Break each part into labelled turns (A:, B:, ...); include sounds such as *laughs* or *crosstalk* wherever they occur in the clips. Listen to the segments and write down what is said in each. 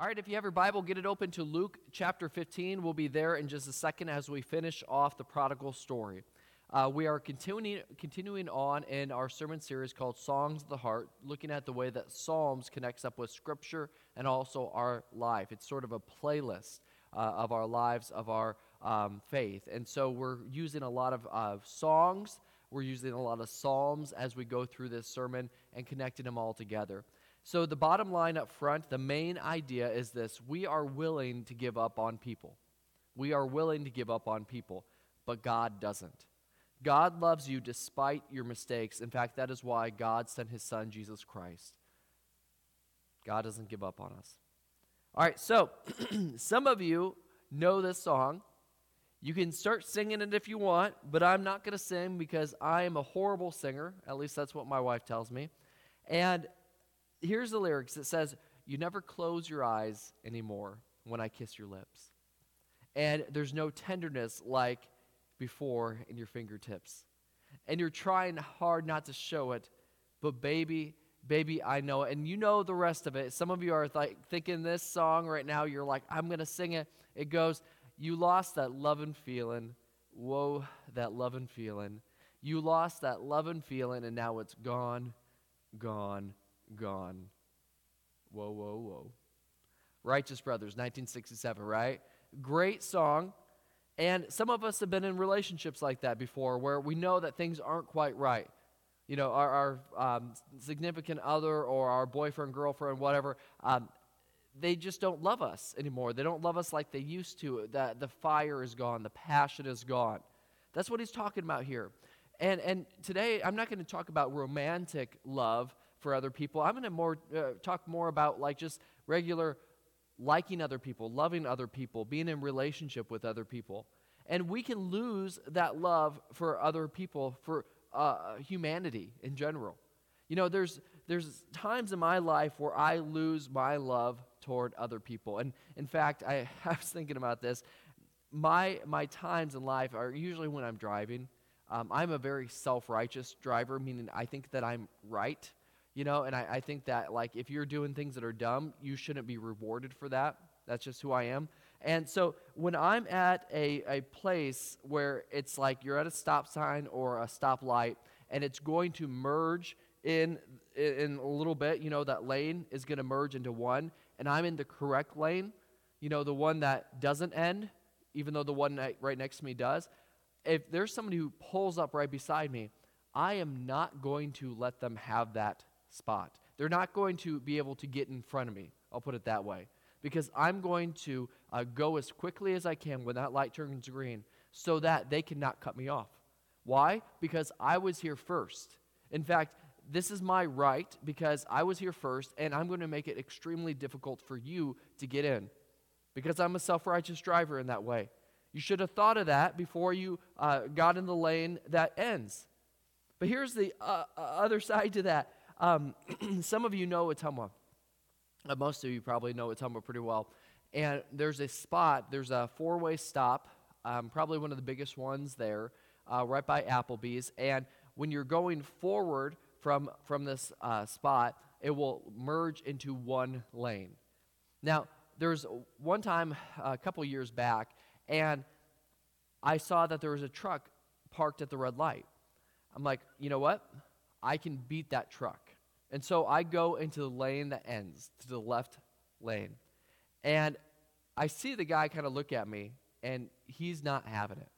A: All right, if you have your Bible, get it open to Luke chapter 15. We'll be there in just a second as we finish off the prodigal story. Uh, we are continuing, continuing on in our sermon series called Songs of the Heart, looking at the way that Psalms connects up with Scripture and also our life. It's sort of a playlist uh, of our lives, of our um, faith. And so we're using a lot of uh, songs, we're using a lot of Psalms as we go through this sermon and connecting them all together. So, the bottom line up front, the main idea is this we are willing to give up on people. We are willing to give up on people, but God doesn't. God loves you despite your mistakes. In fact, that is why God sent his son, Jesus Christ. God doesn't give up on us. All right, so *clears throat* some of you know this song. You can start singing it if you want, but I'm not going to sing because I am a horrible singer. At least that's what my wife tells me. And here's the lyrics it says, You never close your eyes anymore when I kiss your lips. And there's no tenderness like before in your fingertips. And you're trying hard not to show it, but baby, baby, I know it. And you know the rest of it. Some of you are like thinking this song right now, you're like, I'm going to sing it. It goes, You lost that loving feeling. Whoa, that loving feeling. You lost that loving feeling, and now it's gone, gone, gone. Whoa, whoa, whoa. Righteous Brothers, 1967, right? Great song. And some of us have been in relationships like that before where we know that things aren't quite right. You know, our, our um, significant other or our boyfriend, girlfriend, whatever, um, they just don't love us anymore. They don't love us like they used to. The, the fire is gone, the passion is gone. That's what he's talking about here. And, and today, I'm not going to talk about romantic love for other people. I'm going to more uh, talk more about like just regular liking other people, loving other people, being in relationship with other people. And we can lose that love for other people, for uh, humanity in general. You know, there's, there's times in my life where I lose my love toward other people. And in fact, I, *laughs* I was thinking about this. My, my times in life are usually when I'm driving. Um, I'm a very self righteous driver, meaning I think that I'm right you know, and I, I think that, like, if you're doing things that are dumb, you shouldn't be rewarded for that. That's just who I am. And so when I'm at a, a place where it's like you're at a stop sign or a stoplight and it's going to merge in, in a little bit, you know, that lane is going to merge into one, and I'm in the correct lane, you know, the one that doesn't end, even though the one right next to me does. If there's somebody who pulls up right beside me, I am not going to let them have that spot. They're not going to be able to get in front of me. I'll put it that way. Because I'm going to uh, go as quickly as I can when that light turns green so that they cannot cut me off. Why? Because I was here first. In fact, this is my right because I was here first, and I'm going to make it extremely difficult for you to get in because I'm a self righteous driver in that way. You should have thought of that before you uh, got in the lane that ends. But here's the uh, uh other *laughs* side to that um, *clears throat* some of you know Ottumwa. Uh, most of you probably know Ottumwa pretty well. And there's a spot, there's a four way stop, um, probably one of the biggest ones there, uh, right by Applebee's. And when you're going forward from, from this uh, spot, it will merge into one lane. Now, there's one time a couple years back, and I saw that there was a truck parked at the red light. I'm like, you know what? I can beat that truck. And so I go into the lane that ends, to the left lane. And I see the guy kind of look at me, and he's not having it.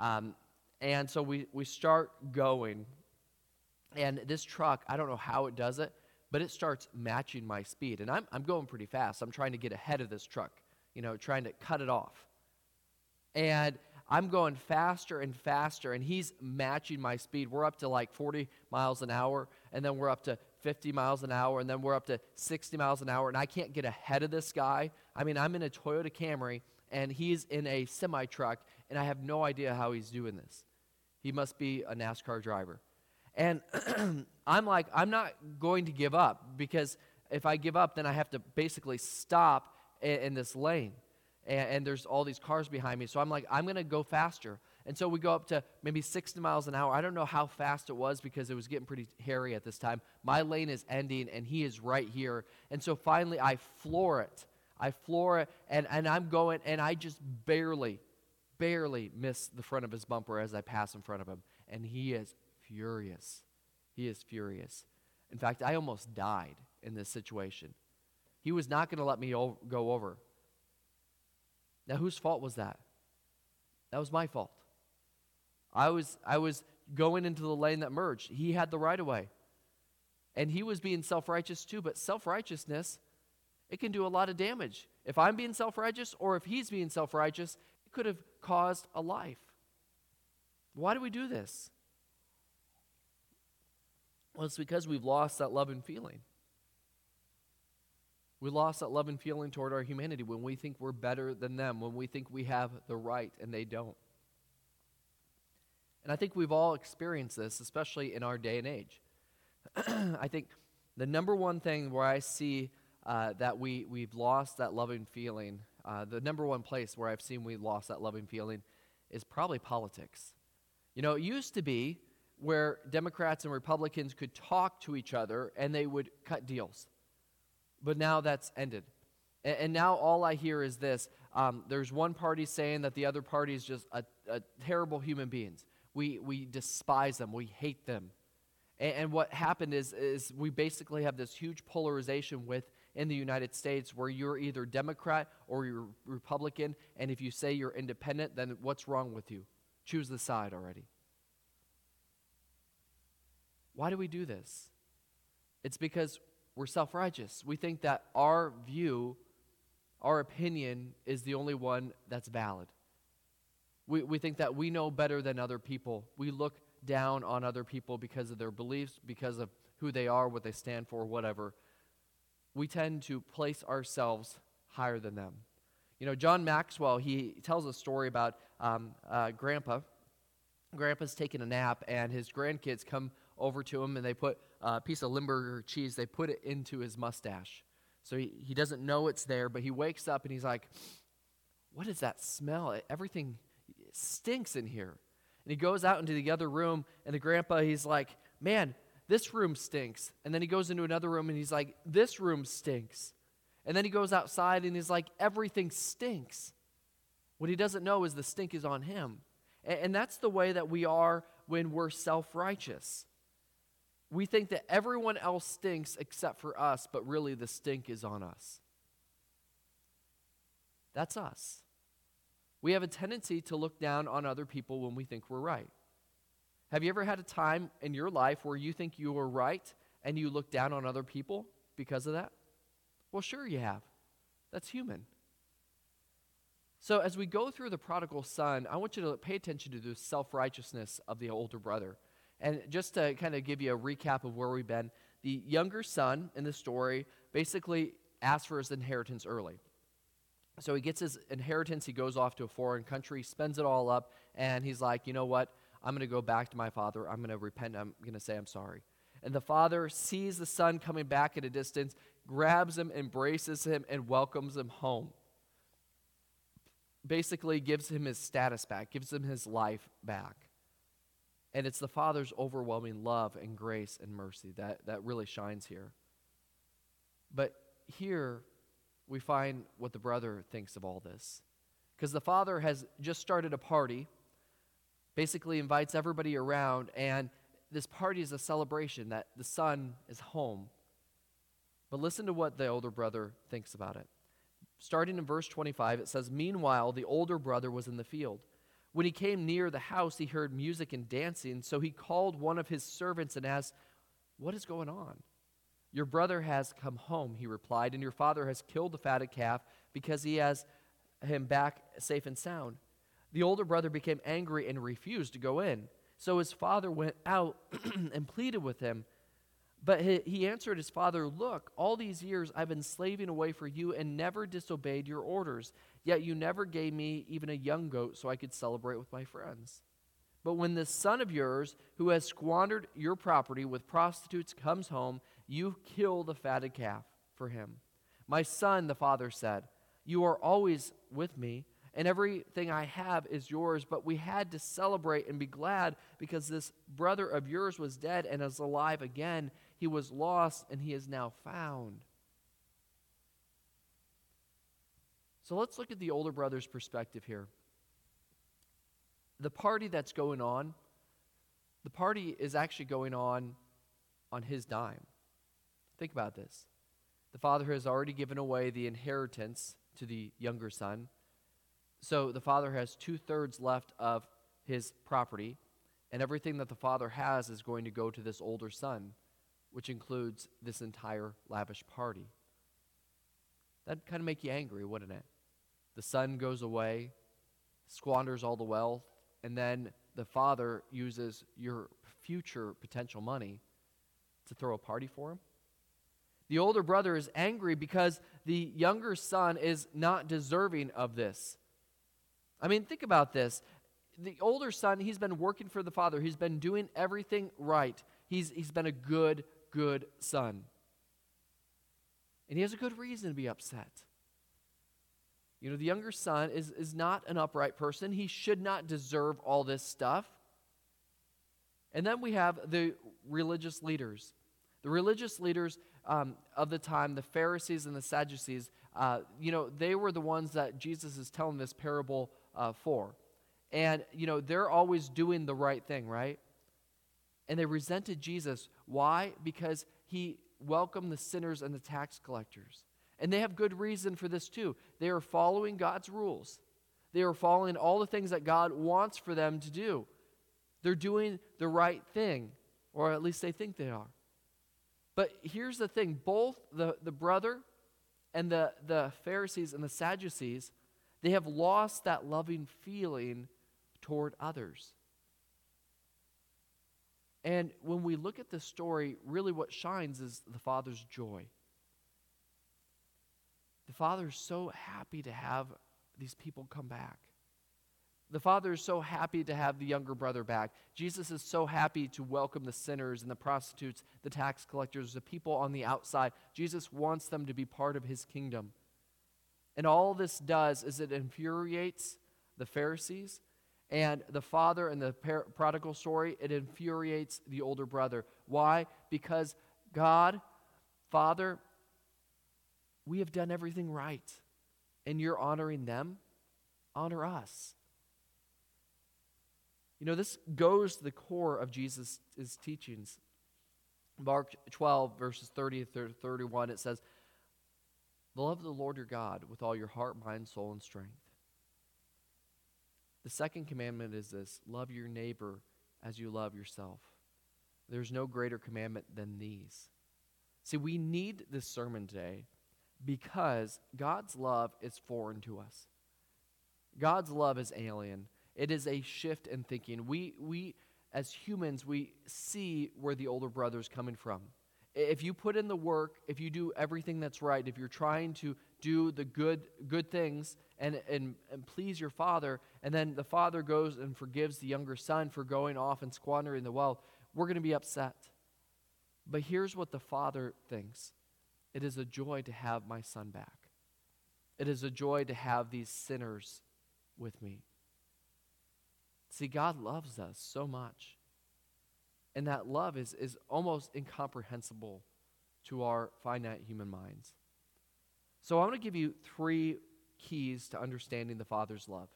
A: Um, and so we, we start going. And this truck, I don't know how it does it, but it starts matching my speed. And I'm, I'm going pretty fast. I'm trying to get ahead of this truck, you know, trying to cut it off. And I'm going faster and faster, and he's matching my speed. We're up to like 40 miles an hour, and then we're up to 50 miles an hour, and then we're up to 60 miles an hour, and I can't get ahead of this guy. I mean, I'm in a Toyota Camry, and he's in a semi truck, and I have no idea how he's doing this. He must be a NASCAR driver. And *clears throat* I'm like, I'm not going to give up because if I give up, then I have to basically stop in, in this lane and, and there's all these cars behind me. So I'm like, I'm going to go faster. And so we go up to maybe 60 miles an hour. I don't know how fast it was because it was getting pretty hairy at this time. My lane is ending and he is right here. And so finally I floor it I floor it, and, and I'm going, and I just barely, barely miss the front of his bumper as I pass in front of him. And he is furious. He is furious. In fact, I almost died in this situation. He was not going to let me o- go over. Now, whose fault was that? That was my fault. I was, I was going into the lane that merged. He had the right of way. And he was being self righteous too, but self righteousness, it can do a lot of damage. If I'm being self righteous or if he's being self righteous, it could have caused a life. Why do we do this? Well, it's because we've lost that love and feeling. We lost that love and feeling toward our humanity when we think we're better than them, when we think we have the right and they don't. And I think we've all experienced this, especially in our day and age. *clears throat* I think the number one thing where I see uh, that we, we've lost that loving feeling, uh, the number one place where I've seen we lost that loving feeling is probably politics. You know, it used to be where Democrats and Republicans could talk to each other and they would cut deals. But now that's ended. And, and now all I hear is this um, there's one party saying that the other party is just a, a terrible human beings. We, we despise them, we hate them. And, and what happened is, is we basically have this huge polarization with in the United States where you're either Democrat or you're Republican, and if you say you're independent, then what's wrong with you? Choose the side already. Why do we do this? It's because we're self righteous. We think that our view, our opinion, is the only one that's valid. We, we think that we know better than other people. We look down on other people because of their beliefs, because of who they are, what they stand for, whatever. We tend to place ourselves higher than them. You know, John Maxwell, he tells a story about um, uh, Grandpa. Grandpa's taking a nap, and his grandkids come over to him and they put uh, a piece of Limburger cheese, they put it into his mustache. So he, he doesn't know it's there, but he wakes up and he's like, What is that smell? Everything stinks in here. And he goes out into the other room, and the grandpa, he's like, Man, this room stinks. And then he goes into another room and he's like, This room stinks. And then he goes outside and he's like, Everything stinks. What he doesn't know is the stink is on him. And, and that's the way that we are when we're self righteous. We think that everyone else stinks except for us, but really the stink is on us. That's us. We have a tendency to look down on other people when we think we're right. Have you ever had a time in your life where you think you were right and you look down on other people because of that? Well, sure you have. That's human. So, as we go through the prodigal son, I want you to pay attention to the self righteousness of the older brother. And just to kind of give you a recap of where we've been, the younger son in the story basically asks for his inheritance early. So he gets his inheritance, he goes off to a foreign country, spends it all up, and he's like, you know what? I'm going to go back to my father. I'm going to repent. I'm going to say I'm sorry. And the father sees the son coming back at a distance, grabs him, embraces him, and welcomes him home. Basically, gives him his status back, gives him his life back. And it's the Father's overwhelming love and grace and mercy that, that really shines here. But here we find what the brother thinks of all this. Because the Father has just started a party, basically invites everybody around, and this party is a celebration that the son is home. But listen to what the older brother thinks about it. Starting in verse 25, it says, Meanwhile, the older brother was in the field. When he came near the house, he heard music and dancing. So he called one of his servants and asked, What is going on? Your brother has come home, he replied, and your father has killed the fatted calf because he has him back safe and sound. The older brother became angry and refused to go in. So his father went out *clears throat* and pleaded with him. But he answered his father, Look, all these years I've been slaving away for you and never disobeyed your orders. Yet you never gave me even a young goat so I could celebrate with my friends. But when this son of yours, who has squandered your property with prostitutes, comes home, you kill the fatted calf for him. My son, the father said, You are always with me, and everything I have is yours. But we had to celebrate and be glad because this brother of yours was dead and is alive again he was lost and he is now found. So let's look at the older brother's perspective here. The party that's going on, the party is actually going on on his dime. Think about this. The father has already given away the inheritance to the younger son. So the father has two thirds left of his property, and everything that the father has is going to go to this older son, which includes this entire lavish party. That'd kind of make you angry, wouldn't it? The son goes away, squanders all the wealth, and then the father uses your future potential money to throw a party for him. The older brother is angry because the younger son is not deserving of this. I mean, think about this. The older son, he's been working for the father, he's been doing everything right. He's, he's been a good, good son. And he has a good reason to be upset. You know, the younger son is, is not an upright person. He should not deserve all this stuff. And then we have the religious leaders. The religious leaders um, of the time, the Pharisees and the Sadducees, uh, you know, they were the ones that Jesus is telling this parable uh, for. And, you know, they're always doing the right thing, right? And they resented Jesus. Why? Because he welcomed the sinners and the tax collectors. And they have good reason for this too. They are following God's rules, they are following all the things that God wants for them to do. They're doing the right thing, or at least they think they are. But here's the thing both the, the brother and the, the Pharisees and the Sadducees, they have lost that loving feeling toward others. And when we look at this story, really what shines is the father's joy. The father is so happy to have these people come back. The father is so happy to have the younger brother back. Jesus is so happy to welcome the sinners and the prostitutes, the tax collectors, the people on the outside. Jesus wants them to be part of his kingdom. And all this does is it infuriates the Pharisees and the father in the par- prodigal story, it infuriates the older brother. Why? Because God, Father, we have done everything right, and you're honoring them. Honor us. You know, this goes to the core of Jesus' teachings. Mark 12, verses 30 to 31, it says, Love the Lord your God with all your heart, mind, soul, and strength. The second commandment is this love your neighbor as you love yourself. There's no greater commandment than these. See, we need this sermon today because God's love is foreign to us. God's love is alien. It is a shift in thinking. We, we as humans, we see where the older brother is coming from. If you put in the work, if you do everything that's right, if you're trying to do the good, good things and, and, and please your father, and then the father goes and forgives the younger son for going off and squandering the wealth, we're going to be upset. But here's what the father thinks it is a joy to have my son back. It is a joy to have these sinners with me. See, God loves us so much. And that love is, is almost incomprehensible to our finite human minds. So I want to give you three keys to understanding the Father's love.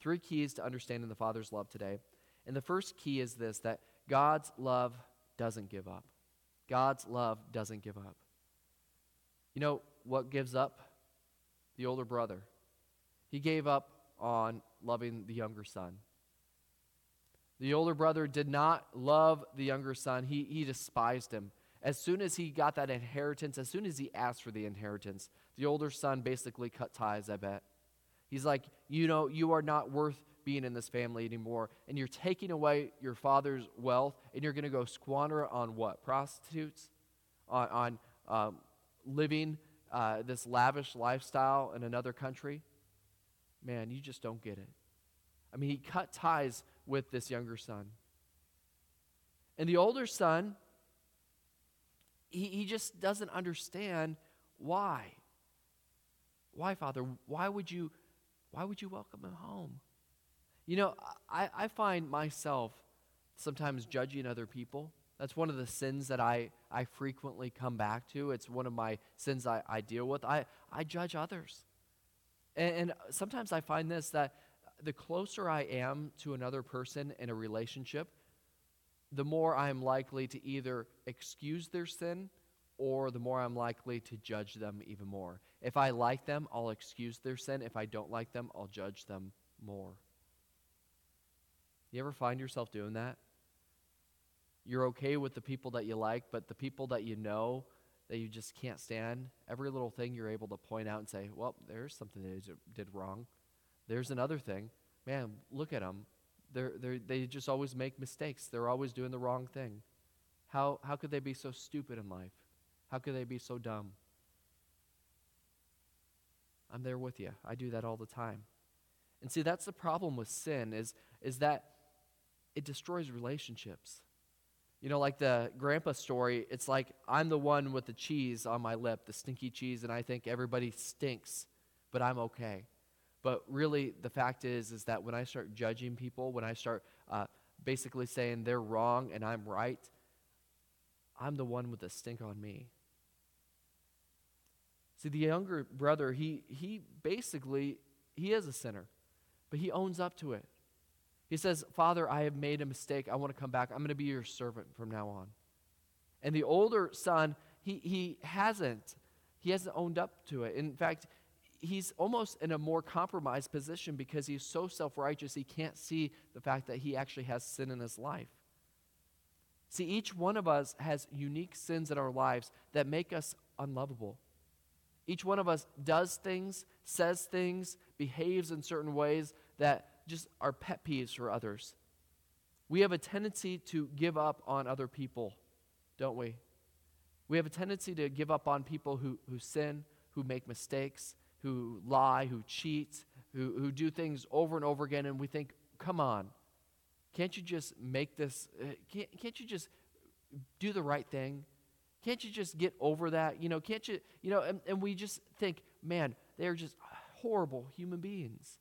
A: Three keys to understanding the Father's love today. And the first key is this that God's love doesn't give up. God's love doesn't give up. You know what gives up? The older brother. He gave up on loving the younger son. The older brother did not love the younger son, he, he despised him. As soon as he got that inheritance, as soon as he asked for the inheritance, the older son basically cut ties, I bet. He's like, You know, you are not worth being in this family anymore. And you're taking away your father's wealth, and you're going to go squander it on what? Prostitutes? On, on um, living uh, this lavish lifestyle in another country? Man, you just don't get it. I mean, he cut ties with this younger son. And the older son, he, he just doesn't understand why. Why, Father? Why would you, why would you welcome him home? You know, I, I find myself sometimes judging other people. That's one of the sins that I, I frequently come back to. It's one of my sins I, I deal with. I, I judge others. And, and sometimes I find this that the closer I am to another person in a relationship, the more I'm likely to either excuse their sin or the more I'm likely to judge them even more. If I like them, I'll excuse their sin. If I don't like them, I'll judge them more. You ever find yourself doing that? You're okay with the people that you like, but the people that you know that you just can't stand, every little thing you're able to point out and say, well, there's something they did wrong. There's another thing. Man, look at them. They're, they're, they just always make mistakes. They're always doing the wrong thing. How, how could they be so stupid in life? How could they be so dumb? I'm there with you. I do that all the time. And see, that's the problem with sin is, is that it destroys relationships. You know, like the grandpa story, it's like I'm the one with the cheese on my lip, the stinky cheese, and I think everybody stinks, but I'm okay. But really, the fact is, is that when I start judging people, when I start uh, basically saying they're wrong and I'm right, I'm the one with the stink on me. See, the younger brother, he, he basically, he is a sinner, but he owns up to it. He says, Father, I have made a mistake. I want to come back. I'm going to be your servant from now on. And the older son, he, he hasn't. He hasn't owned up to it. In fact, he's almost in a more compromised position because he's so self righteous, he can't see the fact that he actually has sin in his life. See, each one of us has unique sins in our lives that make us unlovable. Each one of us does things, says things, behaves in certain ways that just our pet peeves for others. We have a tendency to give up on other people, don't we? We have a tendency to give up on people who, who sin, who make mistakes, who lie, who cheat, who, who do things over and over again, and we think, come on, can't you just make this, uh, can't, can't you just do the right thing? Can't you just get over that? You know, can't you, you know, and, and we just think, man, they're just horrible human beings.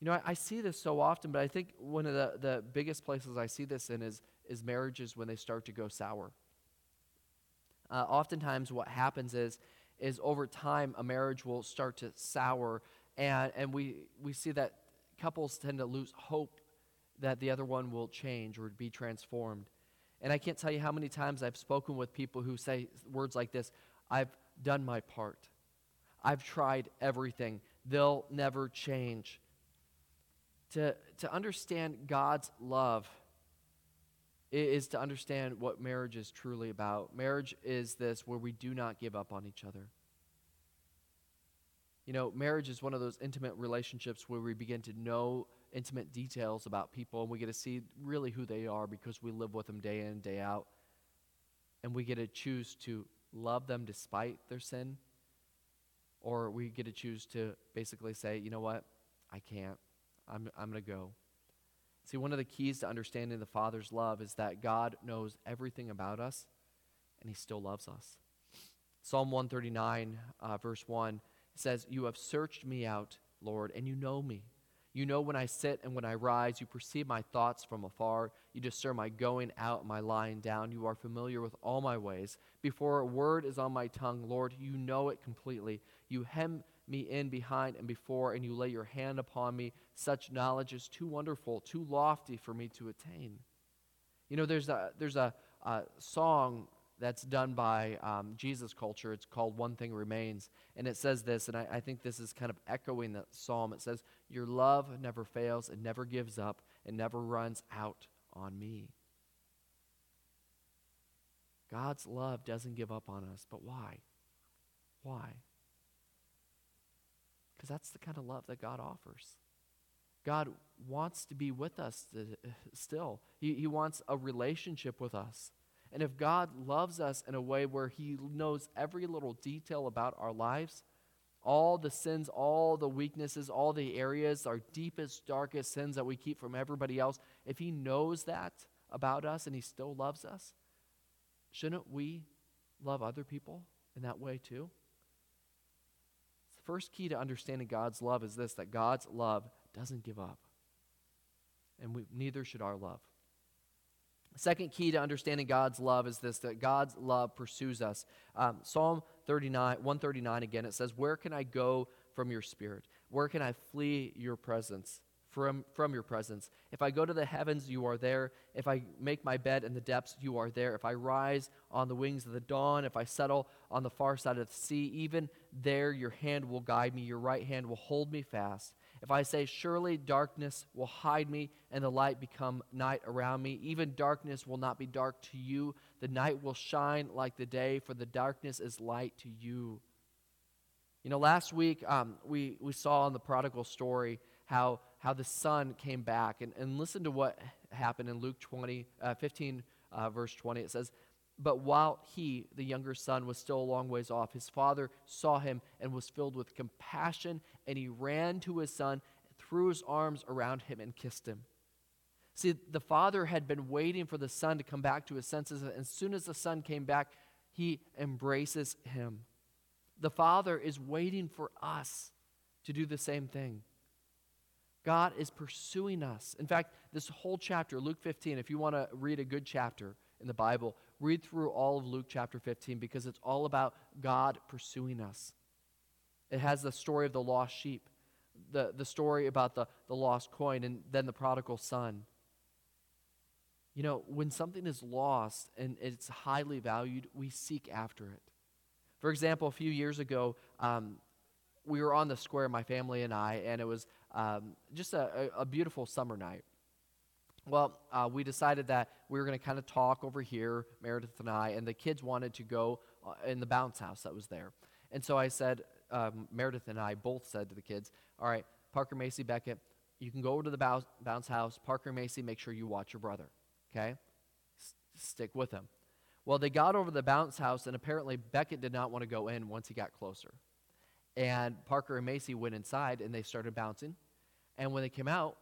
A: You know, I, I, see this so often, but I think one of the, the biggest places I see this in is, is marriages when they start to go sour. Uh, oftentimes, what happens is, is over time, a marriage will start to sour, and, and we, we see that couples tend to lose hope that the other one will change or be transformed. And I can't tell you how many times I've spoken with people who say words like this I've done my part, I've tried everything, they'll never change to, to understand God's love is to understand what marriage is truly about. Marriage is this where we do not give up on each other. You know, marriage is one of those intimate relationships where we begin to know intimate details about people and we get to see really who they are because we live with them day in day out. And we get to choose to love them despite their sin, or we get to choose to basically say, you know what, I can't. I'm, I'm going to go. See, one of the keys to understanding the Father's love is that God knows everything about us and He still loves us. Psalm 139, uh, verse 1 says, You have searched me out, Lord, and you know me. You know when I sit and when I rise. You perceive my thoughts from afar. You discern my going out and my lying down. You are familiar with all my ways. Before a word is on my tongue, Lord, you know it completely. You hem me in behind and before, and you lay your hand upon me. Such knowledge is too wonderful, too lofty for me to attain. You know, there's a, there's a, a song that's done by um, Jesus culture. It's called One Thing Remains. And it says this, and I, I think this is kind of echoing the psalm. It says, Your love never fails, it never gives up, it never runs out on me. God's love doesn't give up on us, but why? Why? Because that's the kind of love that God offers. God wants to be with us *laughs* still, he, he wants a relationship with us. And if God loves us in a way where He knows every little detail about our lives, all the sins, all the weaknesses, all the areas, our deepest, darkest sins that we keep from everybody else, if He knows that about us and He still loves us, shouldn't we love other people in that way too? First key to understanding God's love is this that God's love doesn't give up. And we, neither should our love. Second key to understanding God's love is this that God's love pursues us. Um, Psalm 39, 139 again, it says, Where can I go from your spirit? Where can I flee your presence? From, from your presence. If I go to the heavens, you are there. If I make my bed in the depths, you are there. If I rise on the wings of the dawn, if I settle on the far side of the sea, even there your hand will guide me, your right hand will hold me fast. If I say, Surely darkness will hide me, and the light become night around me, even darkness will not be dark to you. The night will shine like the day, for the darkness is light to you. You know, last week um, we, we saw in the prodigal story how, how the son came back. And, and listen to what happened in Luke 20, uh, 15, uh, verse 20. It says, but while he, the younger son, was still a long ways off, his father saw him and was filled with compassion, and he ran to his son, threw his arms around him, and kissed him. See, the father had been waiting for the son to come back to his senses, and as soon as the son came back, he embraces him. The father is waiting for us to do the same thing. God is pursuing us. In fact, this whole chapter, Luke 15, if you want to read a good chapter in the Bible, read through all of Luke chapter 15 because it's all about God pursuing us. It has the story of the lost sheep, the, the story about the, the lost coin, and then the prodigal son. You know, when something is lost and it's highly valued, we seek after it. For example, a few years ago, um, we were on the square, my family and I, and it was um, just a, a, beautiful summer night. Well, uh, we decided that we were going to kind of talk over here, Meredith and I, and the kids wanted to go uh, in the bounce house that was there. And so I said, um, Meredith and I both said to the kids, All right, Parker, Macy, Beckett, you can go over to the bounce, house. Parker, Macy, make sure you watch your brother, okay? S- stick with him. Well, they got over the bounce house, and apparently Beckett did not want to go in once he got closer. And Parker and Macy went inside, and they started bouncing. And when they came out,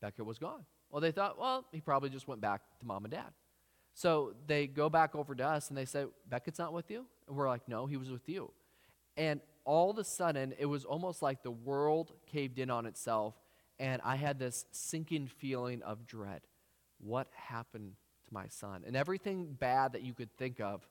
A: Beckett was gone. Well, they thought, well, he probably just went back to mom and dad. So they go back over to us and they say, Beckett's not with you? And we're like, no, he was with you. And all of a sudden, it was almost like the world caved in on itself, and I had this sinking feeling of dread. What happened to my son? And everything bad that you could think of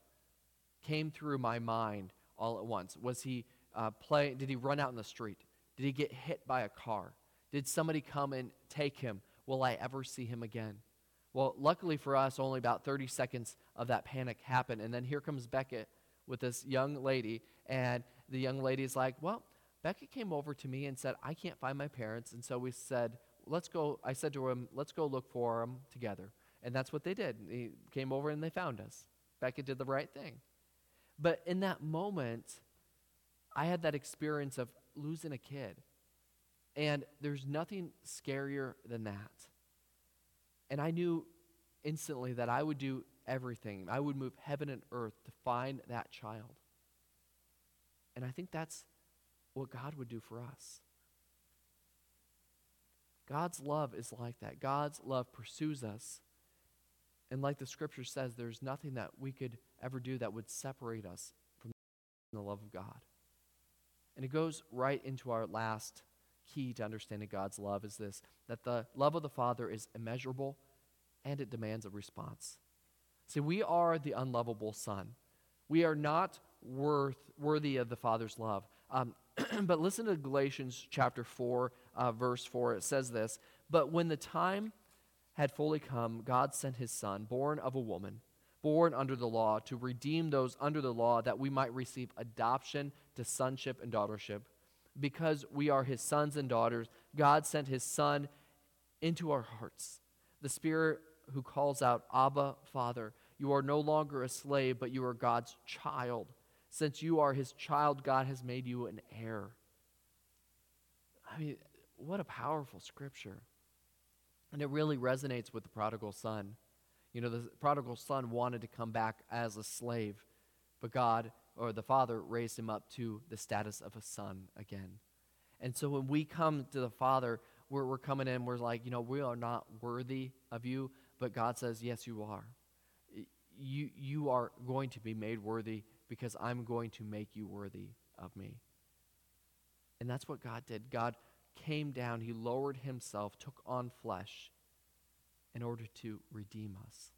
A: came through my mind all at once. Was he uh, play? Did he run out in the street? Did he get hit by a car? Did somebody come and take him? Will I ever see him again? Well, luckily for us, only about 30 seconds of that panic happened. And then here comes Beckett with this young lady. And the young lady is like, Well, Beckett came over to me and said, I can't find my parents. And so we said, Let's go. I said to him, Let's go look for them together. And that's what they did. He came over and they found us. Beckett did the right thing. But in that moment, I had that experience of losing a kid. And there's nothing scarier than that. And I knew instantly that I would do everything. I would move heaven and earth to find that child. And I think that's what God would do for us. God's love is like that. God's love pursues us. And like the scripture says, there's nothing that we could ever do that would separate us from the love of God. And it goes right into our last key to understanding God's love is this that the love of the Father is immeasurable and it demands a response. See, we are the unlovable Son. We are not worth, worthy of the Father's love. Um, *clears throat* but listen to Galatians chapter 4, uh, verse 4. It says this But when the time had fully come, God sent his Son, born of a woman, born under the law, to redeem those under the law, that we might receive adoption to sonship and daughtership because we are his sons and daughters, God sent his Son into our hearts, the Spirit who calls out, Abba, Father. You are no longer a slave, but you are God's child. Since you are his child, God has made you an heir. I mean, what a powerful scripture. And it really resonates with the prodigal son. You know, the prodigal son wanted to come back as a slave, but God or the Father raised him up to the status of a son again. And so when we come to the Father, we're, we're coming in, we're like, you know, we are not worthy of you, but God says, yes, you are. You, you are going to be made worthy because I'm going to make you worthy of me. And that's what God did. God came down, He lowered Himself, took on flesh in order to redeem us.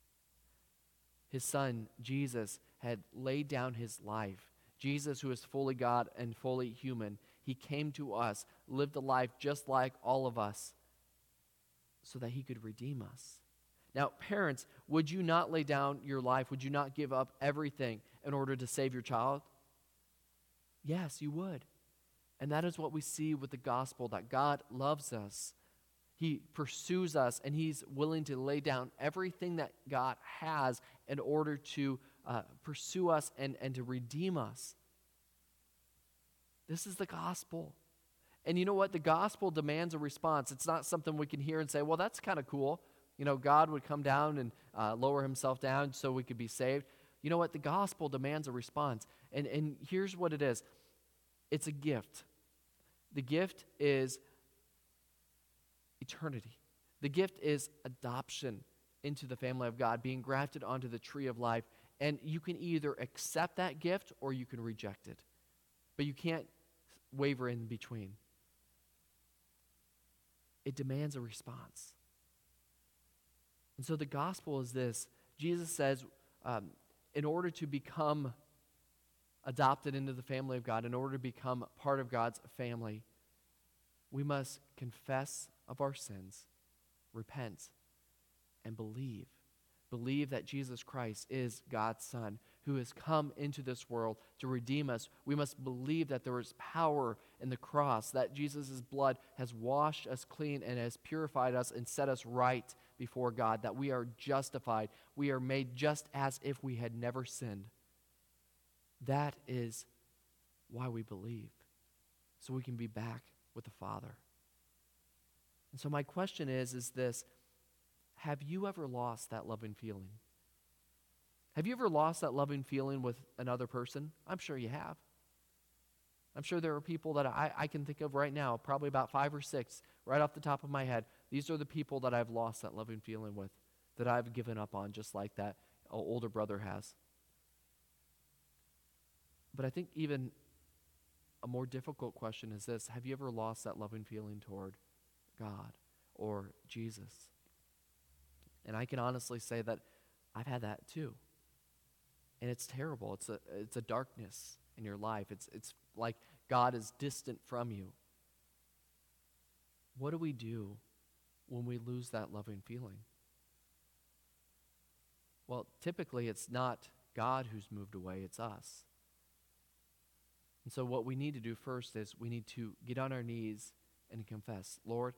A: His son, Jesus, had laid down his life. Jesus, who is fully God and fully human, he came to us, lived a life just like all of us, so that he could redeem us. Now, parents, would you not lay down your life? Would you not give up everything in order to save your child? Yes, you would. And that is what we see with the gospel that God loves us. He pursues us and He's willing to lay down everything that God has in order to uh, pursue us and, and to redeem us. This is the gospel. And you know what? The gospel demands a response. It's not something we can hear and say, well, that's kind of cool. You know, God would come down and uh, lower himself down so we could be saved. You know what? The gospel demands a response. And, and here's what it is it's a gift. The gift is eternity, the gift is adoption into the family of God, being grafted onto the tree of life. And you can either accept that gift or you can reject it. But you can't waver in between. It demands a response. And so the gospel is this Jesus says, um, in order to become adopted into the family of God, in order to become part of God's family, we must confess of our sins, repent, and believe. Believe that Jesus Christ is God's Son who has come into this world to redeem us. We must believe that there is power in the cross, that Jesus' blood has washed us clean and has purified us and set us right before God, that we are justified. We are made just as if we had never sinned. That is why we believe, so we can be back with the Father. And so my question is is this, have you ever lost that loving feeling? Have you ever lost that loving feeling with another person? I'm sure you have. I'm sure there are people that I, I can think of right now, probably about five or six, right off the top of my head. These are the people that I've lost that loving feeling with, that I've given up on, just like that older brother has. But I think even a more difficult question is this Have you ever lost that loving feeling toward God or Jesus? And I can honestly say that I've had that too and it's terrible. It's a, it's a darkness in your life. It's, it's like God is distant from you. What do we do when we lose that loving feeling? Well, typically it's not God who's moved away, it's us. And so, what we need to do first is we need to get on our knees and confess Lord,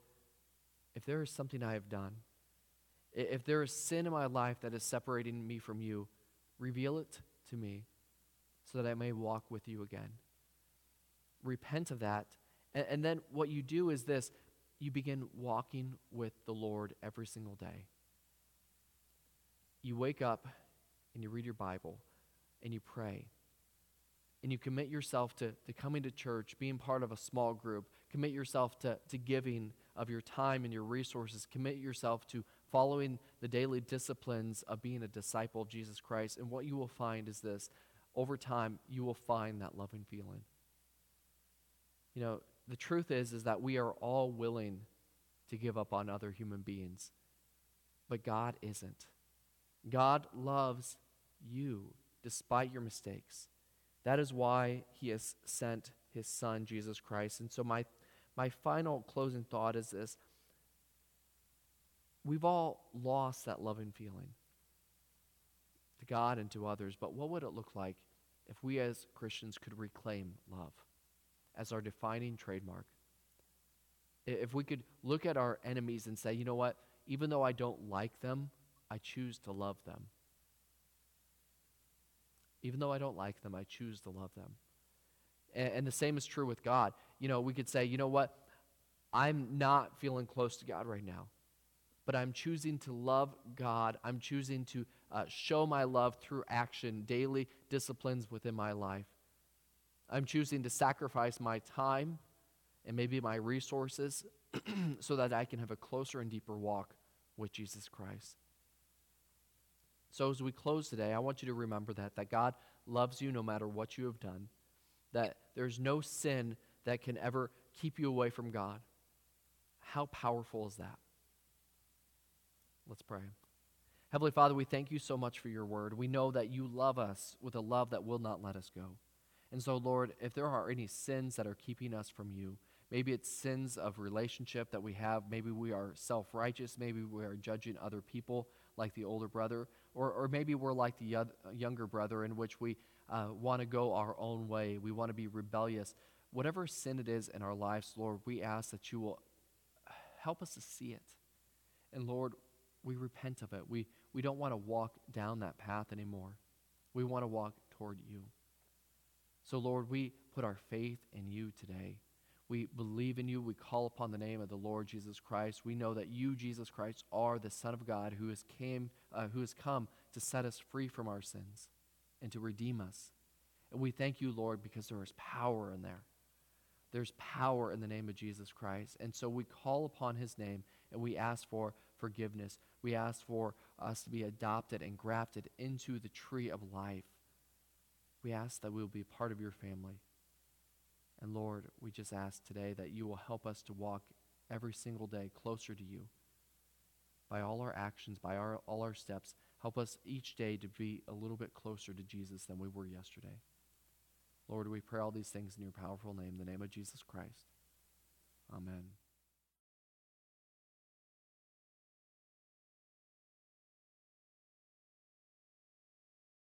A: if there is something I have done, if there is sin in my life that is separating me from you, Reveal it to me so that I may walk with you again. Repent of that. And, and, then what you do is this you begin walking with the Lord every single day. You wake up and you read your Bible and you pray. And you commit yourself to, to coming to church, being part of a small group. Commit yourself to, to giving of your time and your resources. Commit yourself to following the daily disciplines of being a disciple of Jesus Christ. And what you will find is this over time, you will find that loving feeling. You know, the truth is, is that we are all willing to give up on other human beings, but God isn't. God loves you despite your mistakes. That is why he has sent his son, Jesus Christ. And so, my, my final closing thought is this We've all lost that loving feeling to God and to others, but what would it look like if we as Christians could reclaim love as our defining trademark? If we could look at our enemies and say, you know what, even though I don't like them, I choose to love them. Even though I don't like them, I choose to love them. And, and the same is true with God. You know, we could say, you know what, I'm not feeling close to God right now but I'm choosing to love God. I'm choosing to uh, show my love through action, daily disciplines within my life. I'm choosing to sacrifice my time and maybe my resources *clears throat* so that I can have a closer and deeper walk with Jesus Christ. So, as we close today, I want you to remember that, that God loves you no matter what you have done, that there's no sin that can ever keep you away from God. How powerful is that? Let's pray. Heavenly Father, we thank you so much for your word. We know that you love us with a love that will not let us go. And so, Lord, if there are any sins that are keeping us from you, maybe it's sins of relationship that we have, maybe we are self righteous, maybe we are judging other people like the older brother, or, or maybe we're like the younger brother in which we uh, want to go our own way, we want to be rebellious. Whatever sin it is in our lives, Lord, we ask that you will help us to see it. And Lord, we repent of it. We, we don't want to walk down that path anymore. We want to walk toward you. So, Lord, we put our faith in you today. We believe in you. We call upon the name of the Lord Jesus Christ. We know that you, Jesus Christ, are the Son of God who has, came, uh, who has come to set us free from our sins and to redeem us. And we thank you, Lord, because there is power in there. There's power in the name of Jesus Christ. And so we call upon his name and we ask for forgiveness. We ask for us to be adopted and grafted into the tree of life. We ask that we will be part of your family. And Lord, we just ask today that you will help us to walk every single day closer to you by all our actions, by our, all our steps. Help us each day to be a little bit closer to Jesus than we were yesterday. Lord, we pray all these things in your powerful name, the name of Jesus Christ. Amen.